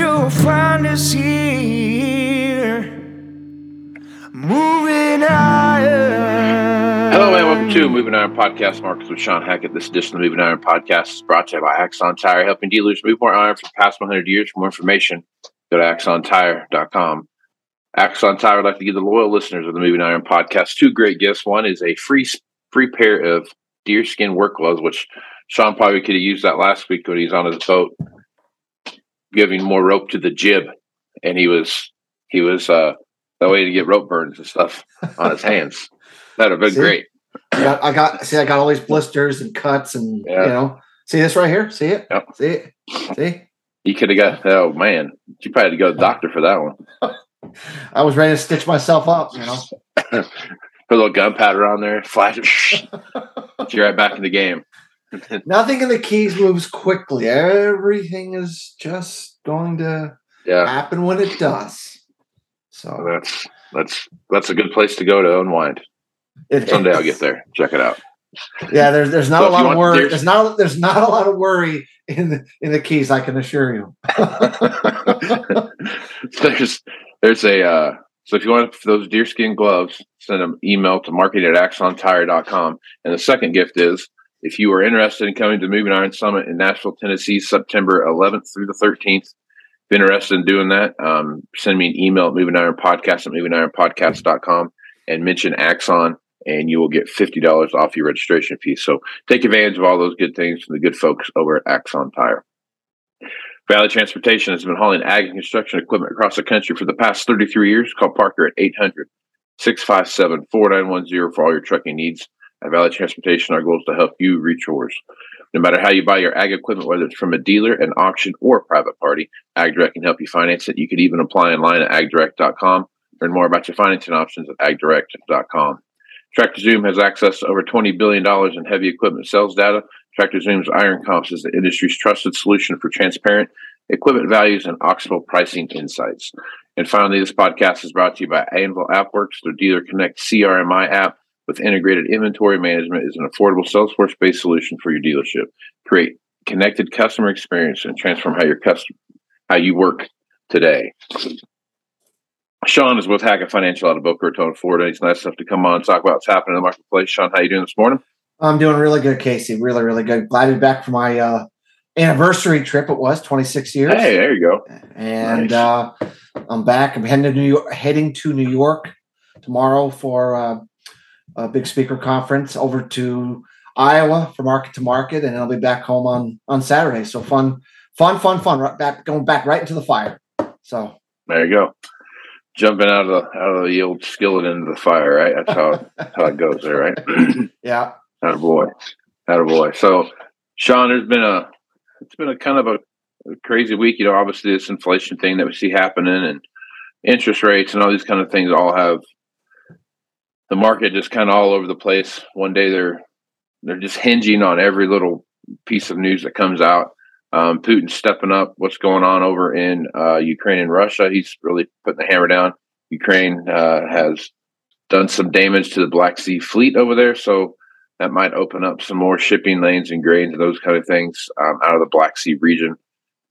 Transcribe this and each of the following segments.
you'll find us here. Moving higher. Hello and welcome to Moving Iron Podcast. Markets with Shawn Hackett. This edition of the Moving Iron Podcast is brought to you by Axon Tire, helping dealers move more iron for the past 100 years. For more information, go to axontire.com. Axon Tire would like to give the loyal listeners of the Moving Iron Podcast two great gifts. One is a free free pair of deerskin work gloves, which Shawn probably could have used that last week when he's on his boat, giving more rope to the jib, and he was he was uh, that way to get rope burns and stuff on his hands. That'd have been See? great. I got, I got, see, I got all these blisters and cuts, and Yeah. you know, see this right here? See it? Yep. See it? See? You could have got oh man, you probably had to go to the doctor for that one. I was ready to stitch myself up. You know, Put a little gunpowder on there, flash. Get you right back in the game. nothing in the keys moves quickly. Everything is just going to Yeah, happen when it does. So that's that's that's a good place to go to unwind. it, Someday I'll get there. Check it out. Yeah, there's there's not So a lot of worry. there's- There's not there's not a lot of worry in the in the keys. I can assure you. there's there's a uh, so if you want those deerskin gloves, send an email to marketing at axontire.com. And the second gift is if you are interested in coming to the Moving Iron Summit in Nashville, Tennessee, September 11th through the 13th, if interested in doing that, um, send me an email at moving iron podcast at movingironpodcast.com and mention Axon and you will get $50 off your registration fee. So take advantage of all those good things from the good folks over at Axon Tire. Valley Transportation has been hauling ag and construction equipment across the country for the past 33 years. Call Parker at 800 657 4910 for all your trucking needs. At Valley Transportation, our goal is to help you reach yours. No matter how you buy your ag equipment, whether it's from a dealer, an auction, or a private party, AgDirect can help you finance it. You can even apply online at agdirect.com. Learn more about your financing options at agdirect.com. Tractor Zoom has access to over $20 billion in heavy equipment sales data. Tractor Zoom's Iron Comps is the industry's trusted solution for transparent equipment values and auctionable pricing insights. And finally, this podcast is brought to you by Anvil AppWorks. Their Dealer Connect CRMI app with integrated inventory management is an affordable Salesforce-based solution for your dealership. Create connected customer experience and transform how your custom how you work today. Shawn is with Hackett Financial out of Boca Raton, Florida. He's nice enough to come on and talk about what's happening in the marketplace. Shawn, how are you doing this morning? I'm doing really good, Casey. Really, really good. Glad to be back for my uh, anniversary trip. It was 26 years. Hey, there you go. and Nice. uh, I'm back. I'm heading to New York, heading to New York tomorrow for uh, a big speaker conference. Over to Iowa for market to market, and I'll be back home on on Saturday. So fun, fun, fun, fun. Right back, going back right into the fire. So There you go. Jumping out of the out of the old skillet into the fire, right? That's how that's how it goes there, right? yeah, Had a boy. Had a boy. So Shawn, there's been a it's been a kind of a, a crazy week. You know, obviously this inflation thing that we see happening and interest rates and all these kind of things all have the market just kind of all over the place. One day they're they're just hinging on every little piece of news that comes out. Um, Putin's stepping up. What's going on over in uh, Ukraine and Russia? He's really putting the hammer down. Ukraine uh, has done some damage to the Black Sea Fleet over there, so that might open up some more shipping lanes and grains and those kind of things um, out of the Black Sea region.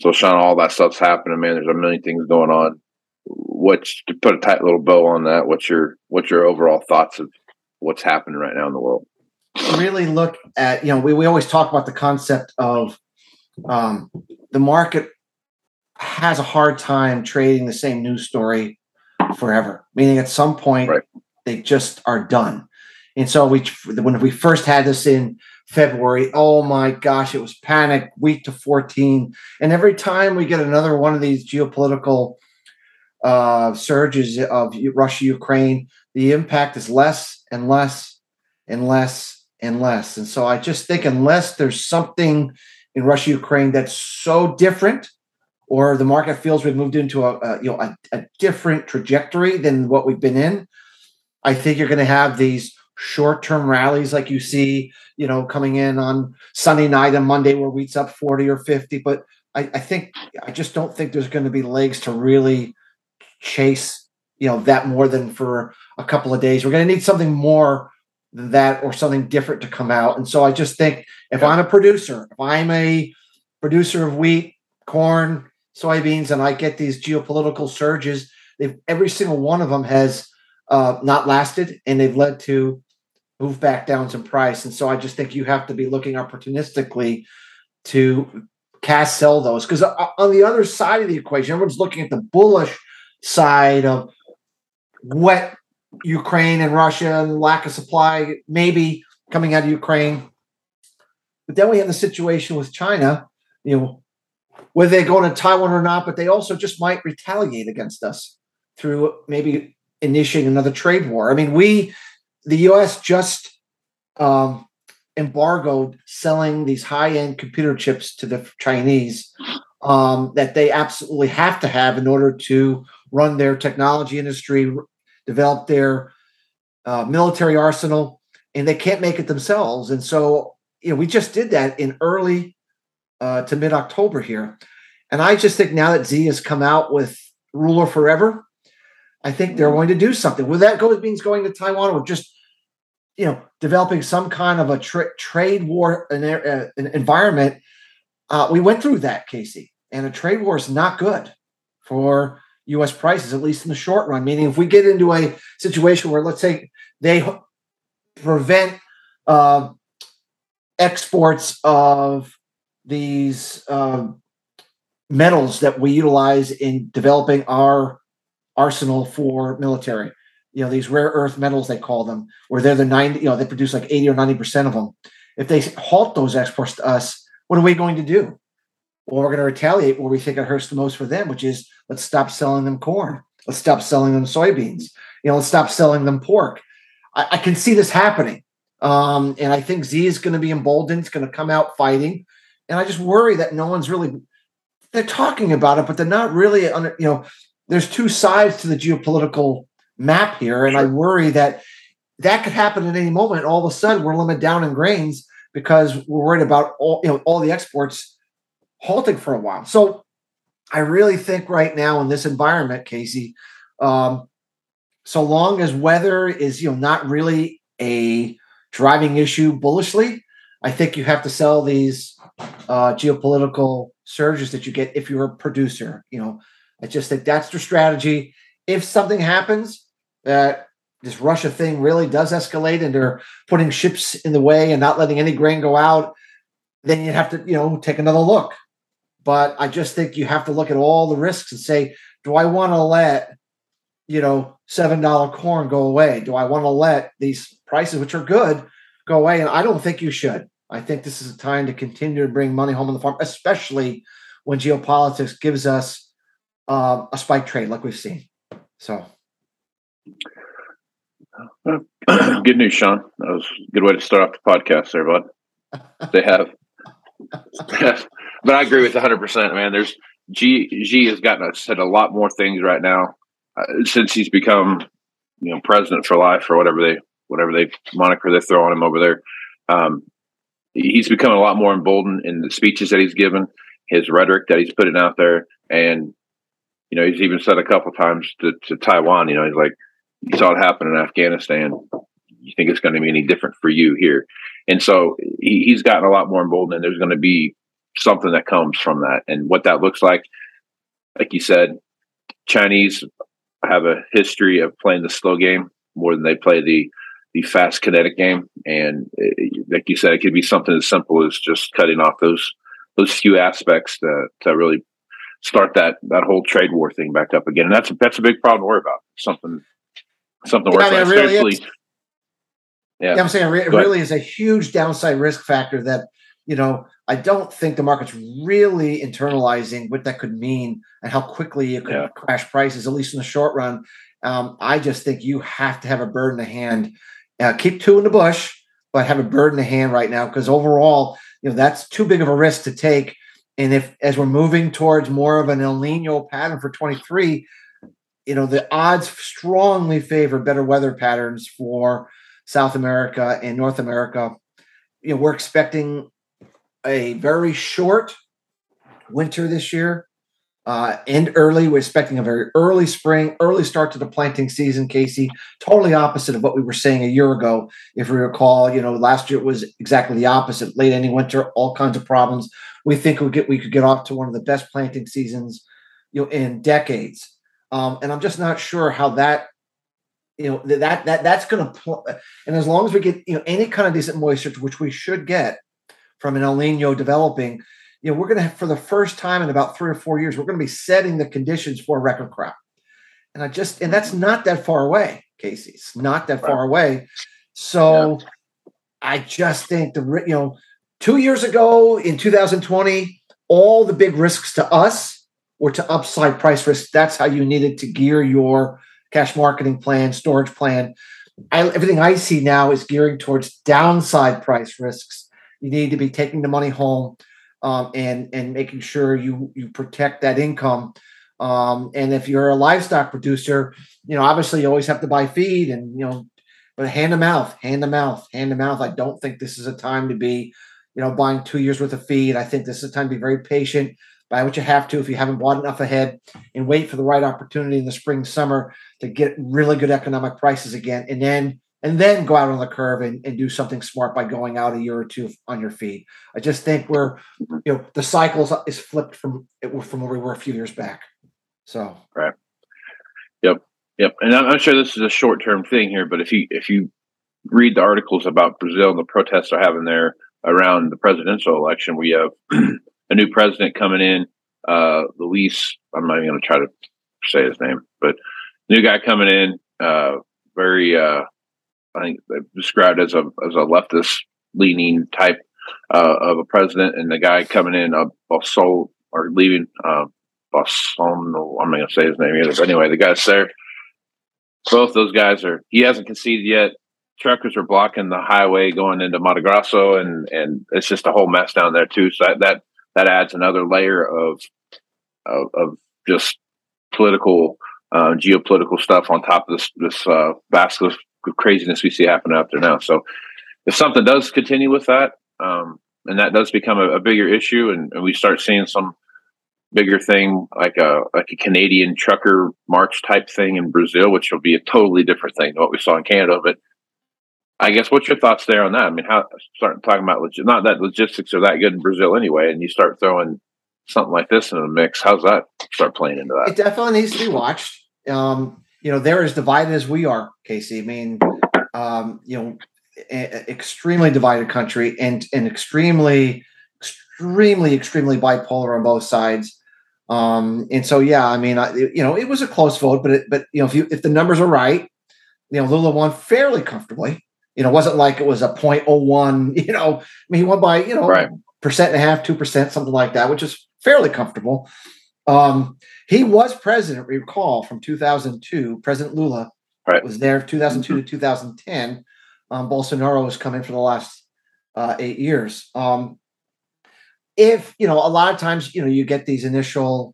So, Shawn, all that stuff's happening, man. There's a million things going on. What's to put a tight little bow on that? What's your what's your overall thoughts of what's happening right now in the world? Really look at you know we, we always talk about the concept of um, the market has a hard time trading the same news story forever. Meaning, at some point, Right. they just are done. And so we when we first had this in February, oh my gosh, it was panic week to 14. And every time we get another one of these geopolitical uh, surges of Russia, Ukraine, the impact is less and less and less and less. And so I just think unless there's something in Russia, Ukraine that's so different, or the market feels we've moved into a, a you know a, a different trajectory than what we've been in, I think you're going to have these short-term rallies like you see, you know, coming in on Sunday night and Monday where wheat's up 40 or 50. But I, I think I just don't think there's going to be legs to really chase, you know, that more than for a couple of days. We're going to need something more than that or something different to come out. And so I just think if I'm a producer, if I'm a producer of wheat, corn, soybeans, and I get these geopolitical surges, they've every single one of them has uh, not lasted, and they've led to move back down some price. And so I just think you have to be looking opportunistically to cast sell those because on the other side of the equation, everyone's looking at the bullish side of what Ukraine and Russia and lack of supply maybe coming out of Ukraine. But then we have the situation with China, you know, whether they're go into Taiwan or not, but they also just might retaliate against us through maybe initiating another trade war. I mean, we, the US just um, embargoed selling these high end computer chips to the Chinese um, that they absolutely have to have in order to run their technology industry, develop their uh, military arsenal, and they can't make it themselves. And so, you know, we just did that in early uh, to mid October here. And I just think now that Xi has come out with Ruler Forever, I think they're going to do something. Whether that goes means going to Taiwan or just, you know, developing some kind of a tra- trade war an, uh, an environment. Uh, we went through that, Casey, and a trade war is not good for U.S. prices, at least in the short run. Meaning, if we get into a situation where, let's say, they prevent uh, exports of these um, metals that we utilize in developing our arsenal for military. You know, these rare earth metals they call them, where they're the 90, you know, they produce like 80 or 90% of them. If they halt those exports to us, what are we going to do? We're going to retaliate where we think it hurts the most for them, which is let's stop selling them corn. Let's stop selling them soybeans. You know, let's stop selling them pork. I, I can see this happening. Um, and I think Xi is going to be emboldened. It's going to come out fighting. And I just worry that no one's really, they're talking about it, but they're not really, under, you know, there's two sides to the geopolitical map here. And I worry that that could happen at any moment. All of a sudden, we're limited down in grains because we're worried about all, you know, all the exports halting for a while. So I really think right now in this environment, Casey, um, so long as weather is you know not really a driving issue bullishly, I think you have to sell these uh, geopolitical surges that you get if you're a producer. You know, I just think that's their strategy. If something happens that this Russia thing really does escalate and they're putting ships in the way and not letting any grain go out, then you have to, you know, take another look. But I just think you have to look at all the risks and say, do I want to let, you know, seven dollar corn go away? Do I want to let these prices, which are good, go away? And I don't think you should. I think this is a time to continue to bring money home on the farm, especially when geopolitics gives us uh, a spike trade like we've seen. So, good news, Shawn. That was a good way to start off the podcast, there, bud. They have, but I agree with 100. percent Man, there's G G has gotten said a lot more things right now uh, since he's become, you know, president for life or whatever they whatever they moniker they're throwing him over there. Um, he's become a lot more emboldened in the speeches that he's given. his rhetoric that he's putting out there, and you know he's even said a couple times to, to Taiwan, you know, he's like, "You saw it happen in Afghanistan. You think it's going to be any different for you here?" And so he, he's gotten a lot more emboldened, and there's going to be something that comes from that, and what that looks like, like you said, Chinese have a history of playing the slow game more than they play the the fast kinetic game. And it, like you said, it could be something as simple as just cutting off those those few aspects to to really start that that whole trade war thing back up again. And that's a, that's a big problem to worry about. Something something to worry Yeah, I mean, really especially- yeah. Yeah, I'm saying it re- it ahead. really is a huge downside risk factor that you know I don't think the market's really internalizing what that could mean and how quickly it could Yeah. crash prices, at least in the short run. Um, I just think you have to have a bird in the hand. Uh, keep two in the bush, but have a bird in the hand right now because overall, you know, that's too big of a risk to take. And if as we're moving towards more of an El Nino pattern for 23, you know, the odds strongly favor better weather patterns for South America and North America. You know, we're expecting a very short winter this year. Uh, end early. We're expecting a very early spring, early start to the planting season, Casey. Totally opposite of what we were saying a year ago. If we recall, you know, last year it was exactly the opposite. Late ending winter, all kinds of problems. We think we get we could get off to one of the best planting seasons, you know, in decades. Um, and I'm just not sure how that, you know, that that that's going to. Pl- and as long as we get you know any kind of decent moisture, which we should get from an El Nino developing, you know, we're going to for the first time in about three or four years, we're going to be setting the conditions for a record crop. And I just and that's mm-hmm. not that far away, Casey. It's not that far away. So I just think the you know, two years ago in 2020, all the big risks to us were to upside price risk. That's how you needed to gear your cash marketing plan, storage plan. I, everything I see now is gearing towards downside price risks. You need to be taking the money home um, and and making sure you you protect that income. Um, and if you're a livestock producer, you know obviously you always have to buy feed and you know, but hand to mouth, hand to mouth, hand to mouth. I don't think this is a time to be, you know, buying two years worth of feed. I think this is a time to be very patient. Buy what you have to if you haven't bought enough ahead, and wait for the right opportunity in the spring summer to get really good economic prices again, and then and then go out on the curve and, and do something smart by going out a year or two on your feet. I just think we're, you know, the cycles is flipped from from where we were a few years back. So right, yep, Yep, and I'm, I'm sure this is a short term thing here, but if you if you read the articles about Brazil and the protests they're having there around the presidential election, we have a new president coming in, uh, Luis. I'm not even going to try to say his name, but new guy coming in, uh, very uh, I think described as a as a leftist leaning type uh, of a president, and the guy coming in, uh, Bolsol or leaving. Uh, I'm not going to say his name either, but anyway, the guy's there both those guys are he hasn't conceded yet truckers are blocking the highway going into Mato Grosso and and it's just a whole mess down there too so that that, that adds another layer of of, of just political uh, geopolitical stuff on top of this this uh, craziness we see happening out there now so if something does continue with that um, and that does become a, a bigger issue and, and we start seeing some bigger thing like a like a Canadian trucker march type thing in Brazil, which will be a totally different thing than what we saw in Canada. But I guess what's your thoughts there on that? I mean, how start talking about log- not that logistics are that good in Brazil anyway, and you start throwing something like this in the mix. How's that start playing into that? it definitely needs to be watched. Um, you know, they're as divided as we are, Casey. I mean, um, you know, a- extremely divided country and and extremely, extremely, extremely bipolar on both sides. Um, and so, yeah, I mean, I, you know, it was a close vote, but it, but you know, if you if the numbers are right, you know, Lula won fairly comfortably. You know, it wasn't like it was a 0.01, You know, I mean, he won by you know Right. percent and a half, two percent, something like that, which is fairly comfortable. Um, he was president, recall, from 2002. President Lula Right. was there 2002 to 2010. Um, Bolsonaro has come in for the last uh, eight years. Um, if you know, a lot of times, you know, you get these initial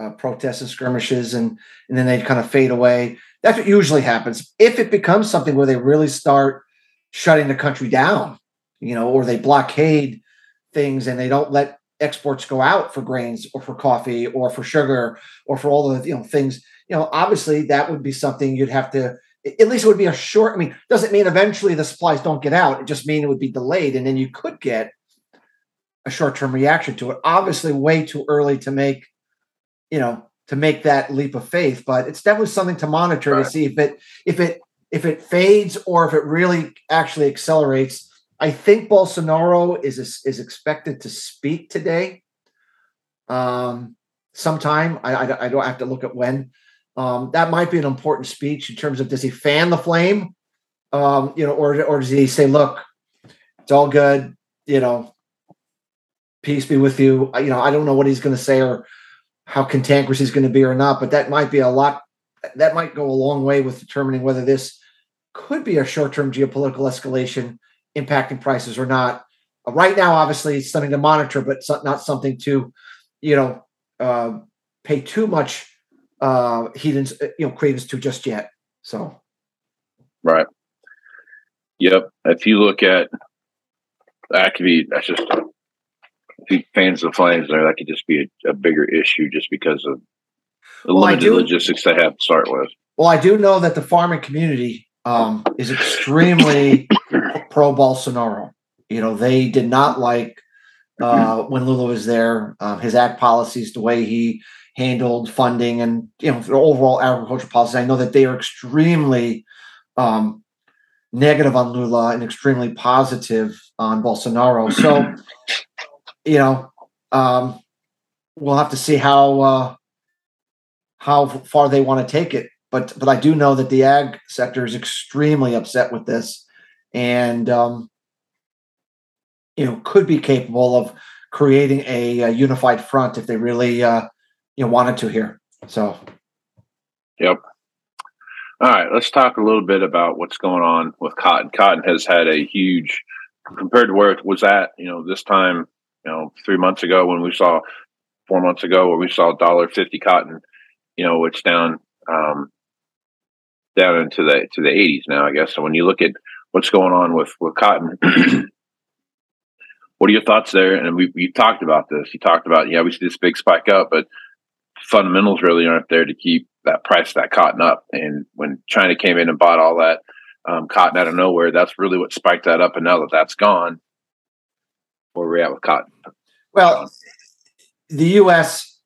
uh, protests and skirmishes, and and then they kind of fade away. That's what usually happens. If it becomes something where they really start shutting the country down, you know, or they blockade things and they don't let exports go out for grains or for coffee or for sugar or for all the you know things you know obviously that would be something you'd have to at least it would be a short i mean doesn't mean eventually the supplies don't get out it just mean it would be delayed and then you could get a short-term reaction to it obviously way too early to make you know to make that leap of faith but it's definitely something to monitor Right. to see if it if it if it fades or if it really actually accelerates I think Bolsonaro is is expected to speak today, um, sometime. I, I, I don't have to look at when. Um, that might be an important speech in terms of does he fan the flame, um, you know, or or does he say, "Look, it's all good," you know, peace be with you. You know, I don't know what he's going to say or how cantankerous he's going to be or not, but that might be a lot. That might go a long way with determining whether this could be a short-term geopolitical escalation impacting prices or not. Uh, Right now, obviously, it's something to monitor, but not something to, you know, uh, pay too much uh, heat and you know credence to just yet. So Right. Yep. If you look at that, could be that's just fans of the flames there, that could just be a, a bigger issue just because of the Well, limited do- logistics they have to start with. Well, I do know that the farming community um, is extremely pro Bolsonaro. You know, they did not like uh, when Lula was there, um, his ag policies, the way he handled funding, and you know, the overall agriculture policies. I know that they are extremely um, negative on Lula and extremely positive on Bolsonaro. So, you know, um, we'll have to see how uh, how far they want to take it but but I do know that the ag sector is extremely upset with this, and um, you know could be capable of creating a, a unified front if they really uh, you know wanted to here. So yep. All right, let's talk a little bit about what's going on with cotton. Cotton has had a huge compared to where it was at, you know, this time, you know, three months ago when we saw four months ago when we saw dollar fifty cotton, you know, it's down um down into the to the eighties now, I guess. So when you look at what's going on with with cotton, what are your thoughts there? And we we talked about this. You talked about yeah, we see this big spike up, but fundamentals really aren't there to keep that price that cotton up. And when China came in and bought all that um, cotton out of nowhere, that's really what spiked that up. And now that that's gone, where are we're at with cotton. well, the U.S.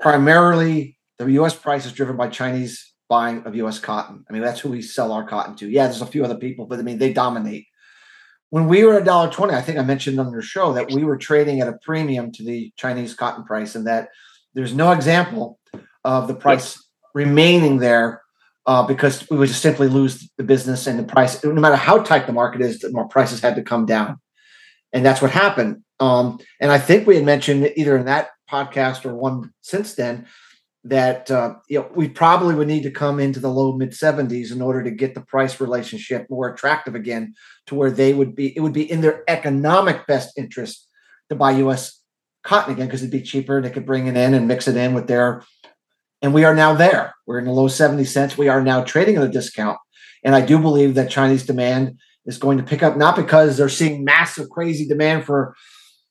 primarily the U.S. price is driven by Chinese buying of U.S. cotton. I mean that's who we sell our cotton to. Yeah, there's a few other people, but I mean they dominate. When we were at dollar twenty, I think I mentioned on your show that we were trading at a premium to the Chinese cotton price, and that there's no example of the price remaining there uh, because we would just simply lose the business and the price. No matter how tight the market is, the more prices had to come down, and that's what happened. Um, and I think we had mentioned either in that podcast or one since then that uh, you know we probably would need to come into the low mid 70s in order to get the price relationship more attractive again to where they would be it would be in their economic best interest to buy us cotton again because it'd be cheaper and they could bring it in and mix it in with their and we are now there. We're in the low 70 cents. We are now trading at a discount. And i do believe that chinese demand is going to pick up not because they're seeing massive crazy demand for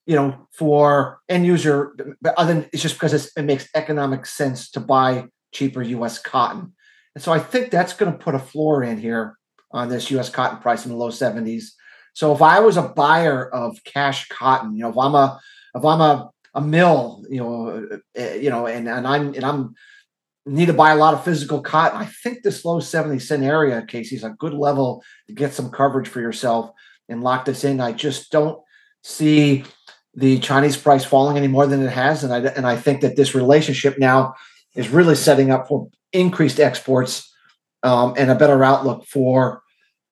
you know, for end user, but other than it's just because it makes economic sense to buy cheaper U.S. cotton, and so I think that's going to put a floor in here on this U.S. cotton price in the low seventies. So if I was a buyer of cash cotton, you know, if I'm a if I'm a a mill, you know, uh, you know, and and I'm and I'm need to buy a lot of physical cotton. I think this low 70 cent area, Casey, is a good level to get some coverage for yourself and lock this in. I just don't see the Chinese price falling any more than it has, and I and I think that this relationship now is really setting up for increased exports um, and a better outlook for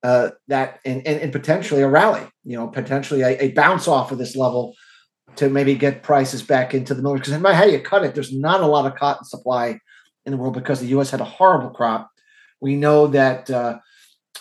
uh, that, and, and and potentially a rally. You know, potentially a, a bounce off of this level to maybe get prices back into the middle. Because no matter how you cut it, there's not a lot of cotton supply in the world because the U.S. had a horrible crop. We know that uh,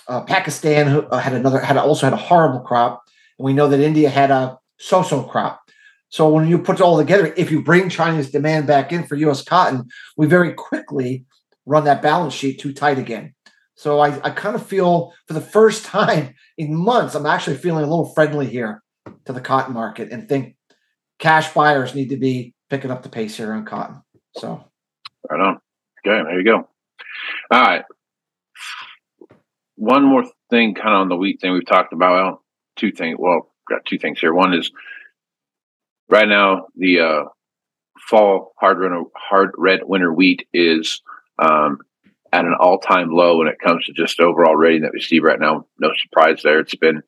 uh, Pakistan uh, had another had also had a horrible crop, and we know that India had a so-so crop. So when you put it all together, if you bring China's demand back in for U.S. cotton, we very quickly run that balance sheet too tight again. So I, I kind of feel for the first time in months, I'm actually feeling a little friendly here to the cotton market and think cash buyers need to be picking up the pace here on cotton. So, right on. Okay, there you go. All right. One more thing, kind of on the wheat thing we've talked about. Well, two things. Well, got two things here. One is right now the uh, fall hard winter, hard red winter wheat is um, at an all time low when it comes to just overall rating that we see right now. No surprise there. It's been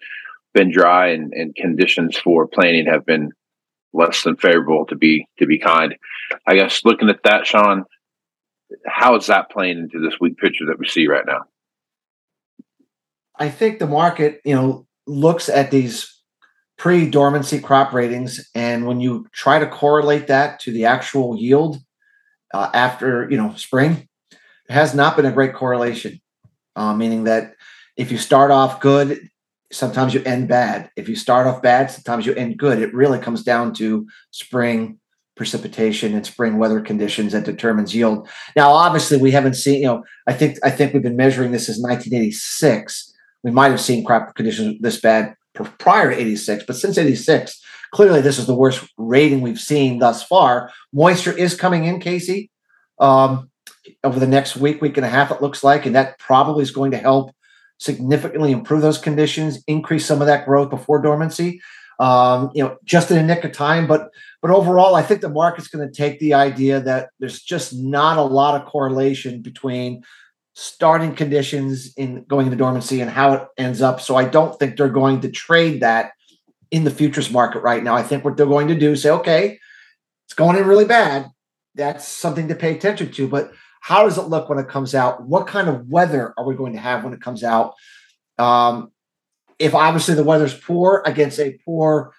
been dry and, and conditions for planting have been less than favorable to be to be kind. I guess looking at that, Shawn, how is that playing into this weak picture that we see right now? I think the market, you know, looks at these pre-dormancy crop ratings, and when you try to correlate that to the actual yield uh, after you know spring, has not been a great correlation. Uh, meaning that if you start off good, sometimes you end bad. If you start off bad, sometimes you end good. It really comes down to spring precipitation and spring weather conditions that determines yield. Now, obviously, we haven't seen. You know, I think I think we've been measuring this as 1986. We might have seen crop conditions this bad prior to 86, but since 86, clearly this is the worst rating we've seen thus far. Moisture is coming in, Casey, um, over the next week, week and a half, it looks like, and that probably is going to help significantly improve those conditions, increase some of that growth before dormancy. Um, you know, just in a nick of time, but but overall, I think the market's going to take the idea that there's just not a lot of correlation between starting conditions in going into dormancy and how it ends up. So I don't think they're going to trade that in the futures market right now. I think what they're going to do say, okay, it's going in really bad. That's something to pay attention to. But how does it look when it comes out? What kind of weather are we going to have when it comes out? Um, if obviously the weather's poor against a poor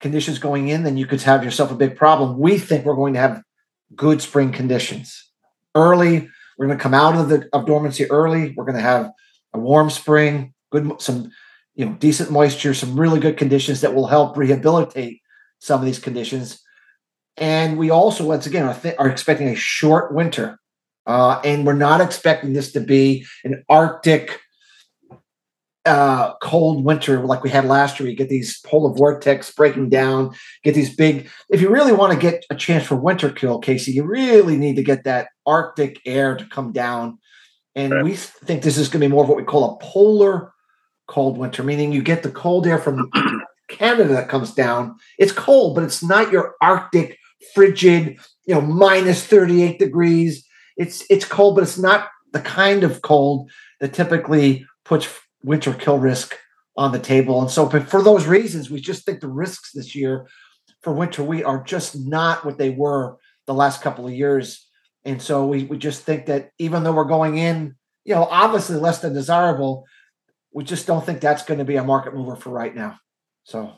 conditions going in, then you could have yourself a big problem. We think we're going to have good spring conditions early we're going to come out of the of dormancy early. We're going to have a warm spring, good some you know decent moisture, some really good conditions that will help rehabilitate some of these conditions. And we also, once again, are, th- are expecting a short winter, uh, and we're not expecting this to be an Arctic uh, cold winter like we had last year. You get these polar vortex breaking down, get these big. If you really want to get a chance for winter kill, Casey, you really need to get that Arctic air to come down. And right. we think this is going to be more of what we call a polar cold winter, meaning you get the cold air from Canada that comes down. It's cold, but it's not your Arctic frigid, you know, minus 38 degrees. It's it's cold, but it's not the kind of cold that typically puts winter kill risk on the table. And so, for those reasons, we just think the risks this year for winter wheat are just not what they were the last couple of years. And so we, we just think that even though we're going in, you know, obviously less than desirable, we just don't think that's going to be a market mover for right now. So,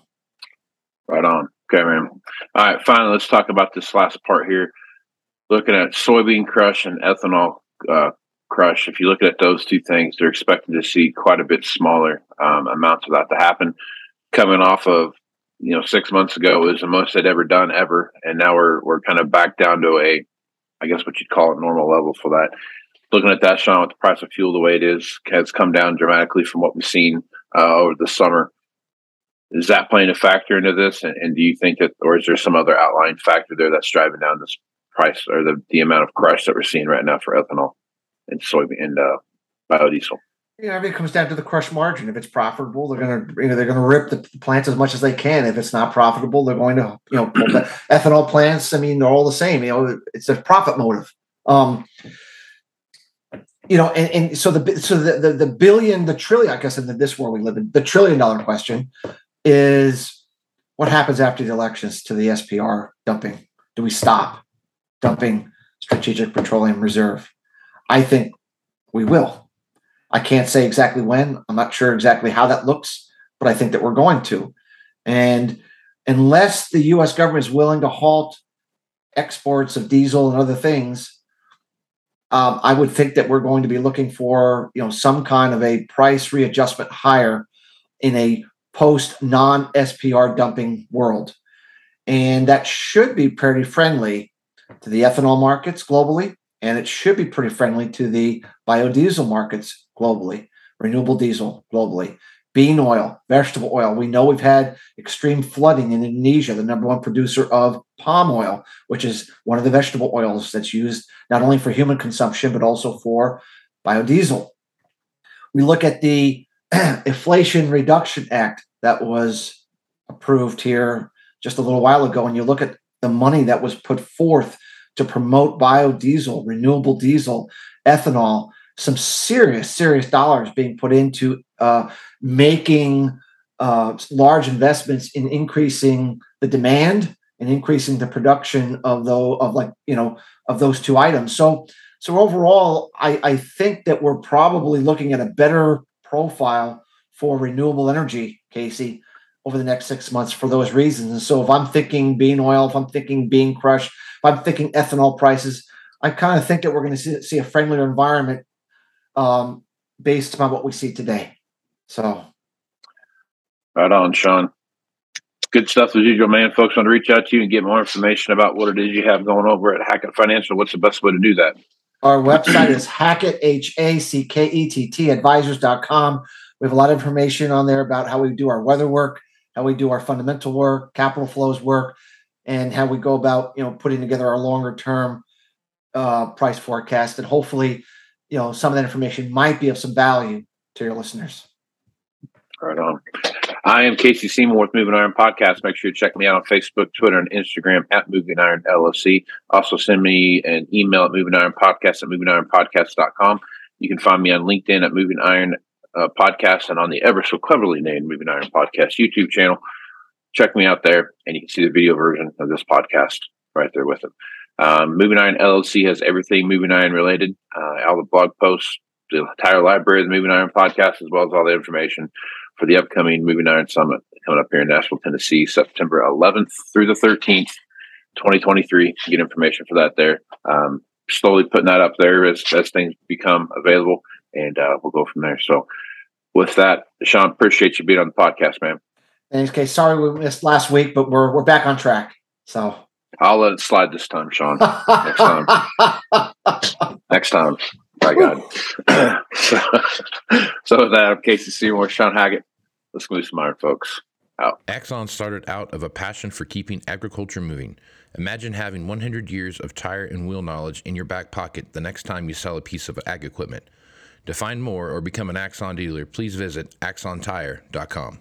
right on. Okay, man. All right, finally, let's talk about this last part here. Looking at soybean crush and ethanol uh, crush, if you look at those two things, they're expecting to see quite a bit smaller um, amounts of that to happen. Coming off of, you know, six months ago was the most they'd ever done ever, and now we're we're kind of back down to a, I guess what you'd call it normal level for that. Looking at that, Shawn, with the price of fuel the way it is, has come down dramatically from what we've seen uh, over the summer. Is that playing a factor into this? And, and do you think that, or is there some other outlying factor there that's driving down this price or the, the amount of crush that we're seeing right now for ethanol? And soybean and uh, biodiesel. Yeah, I mean, it comes down to the crush margin. If it's profitable, they're gonna you know they're gonna rip the plants as much as they can. If it's not profitable, they're going to you know the ethanol plants. I mean, they're all the same. You know, it's a profit motive. Um, you know, and, and so the so the, the, the billion, the trillion, I guess in this world we live in, the trillion dollar question is what happens after the elections to the SPR dumping? Do we stop dumping strategic petroleum reserve? I think we will. I can't say exactly when. I'm not sure exactly how that looks, but I think that we're going to. And unless the US government is willing to halt exports of diesel and other things, um, I would think that we're going to be looking for you know some kind of a price readjustment higher in a post non SPR dumping world, and that should be pretty friendly to the ethanol markets globally, and it should be pretty friendly to the biodiesel markets globally, renewable diesel globally, bean oil, vegetable oil. We know we've had extreme flooding in Indonesia, the number one producer of palm oil, which is one of the vegetable oils that's used not only for human consumption, but also for biodiesel. We look at the Inflation Reduction Act that was approved here just a little while ago, and you look at the money that was put forth to promote biodiesel, renewable diesel, ethanol, some serious, serious dollars being put into uh, making uh, large investments in increasing the demand and increasing the production of those of like you know of those two items. So so overall, I, I think that we're probably looking at a better profile for renewable energy, Casey, over the next six months for those reasons. And so if I'm thinking bean oil, if I'm thinking bean crush, I'm thinking ethanol prices, I kind of think that we're going to see, see a friendlier environment um, based upon what we see today. So, right on, Shawn. Good stuff as usual, man. Folks want to reach out to you and get more information about what it is you have going over at Hackett Financial. What's the best way to do that? Our website is Hackett, H A C K E T T, advisors.com. We have a lot of information on there about how we do our weather work, how we do our fundamental work, capital flows work, and how we go about, you know, putting together our longer term uh, price forecast. And hopefully, you know, some of that information might be of some value to your listeners. Right on. I am Casey Seymour with Moving Iron Podcast. Make sure you check me out on Facebook, Twitter, and Instagram at Moving Iron LLC. Also, send me an email at Moving Iron Podcast at movingironpodcast.com. You can find me on LinkedIn at Moving Iron uh, Podcast and on the ever so cleverly named Moving Iron Podcast YouTube channel. Check me out there, and you can see the video version of this podcast right there with it. Um, Moving Iron LLC has everything Moving Iron related, uh, all the blog posts, the entire library of the Moving Iron podcast, as well as all the information for the upcoming Moving Iron Summit coming up here in Nashville, Tennessee, September 11th through the 13th, 2023. Get information for that there. Um, slowly putting that up there as, as things become available, and uh, we'll go from there. So, with that, Shawn, appreciate you being on the podcast, man. Thanks, Kay. Sorry we missed last week, but we're we're back on track. So I'll let it slide this time, Shawn. Next time. Next time. By God. so, so with that, I'm Casey Seymour, Shawn Hackett. Let's move some iron, folks. Out. Axon started out of a passion for keeping agriculture moving. Imagine having 100 years of tire and wheel knowledge in your back pocket the next time you sell a piece of ag equipment. To find more or become an Axon dealer, please visit axontire.com.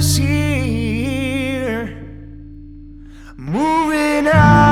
is here, moving on.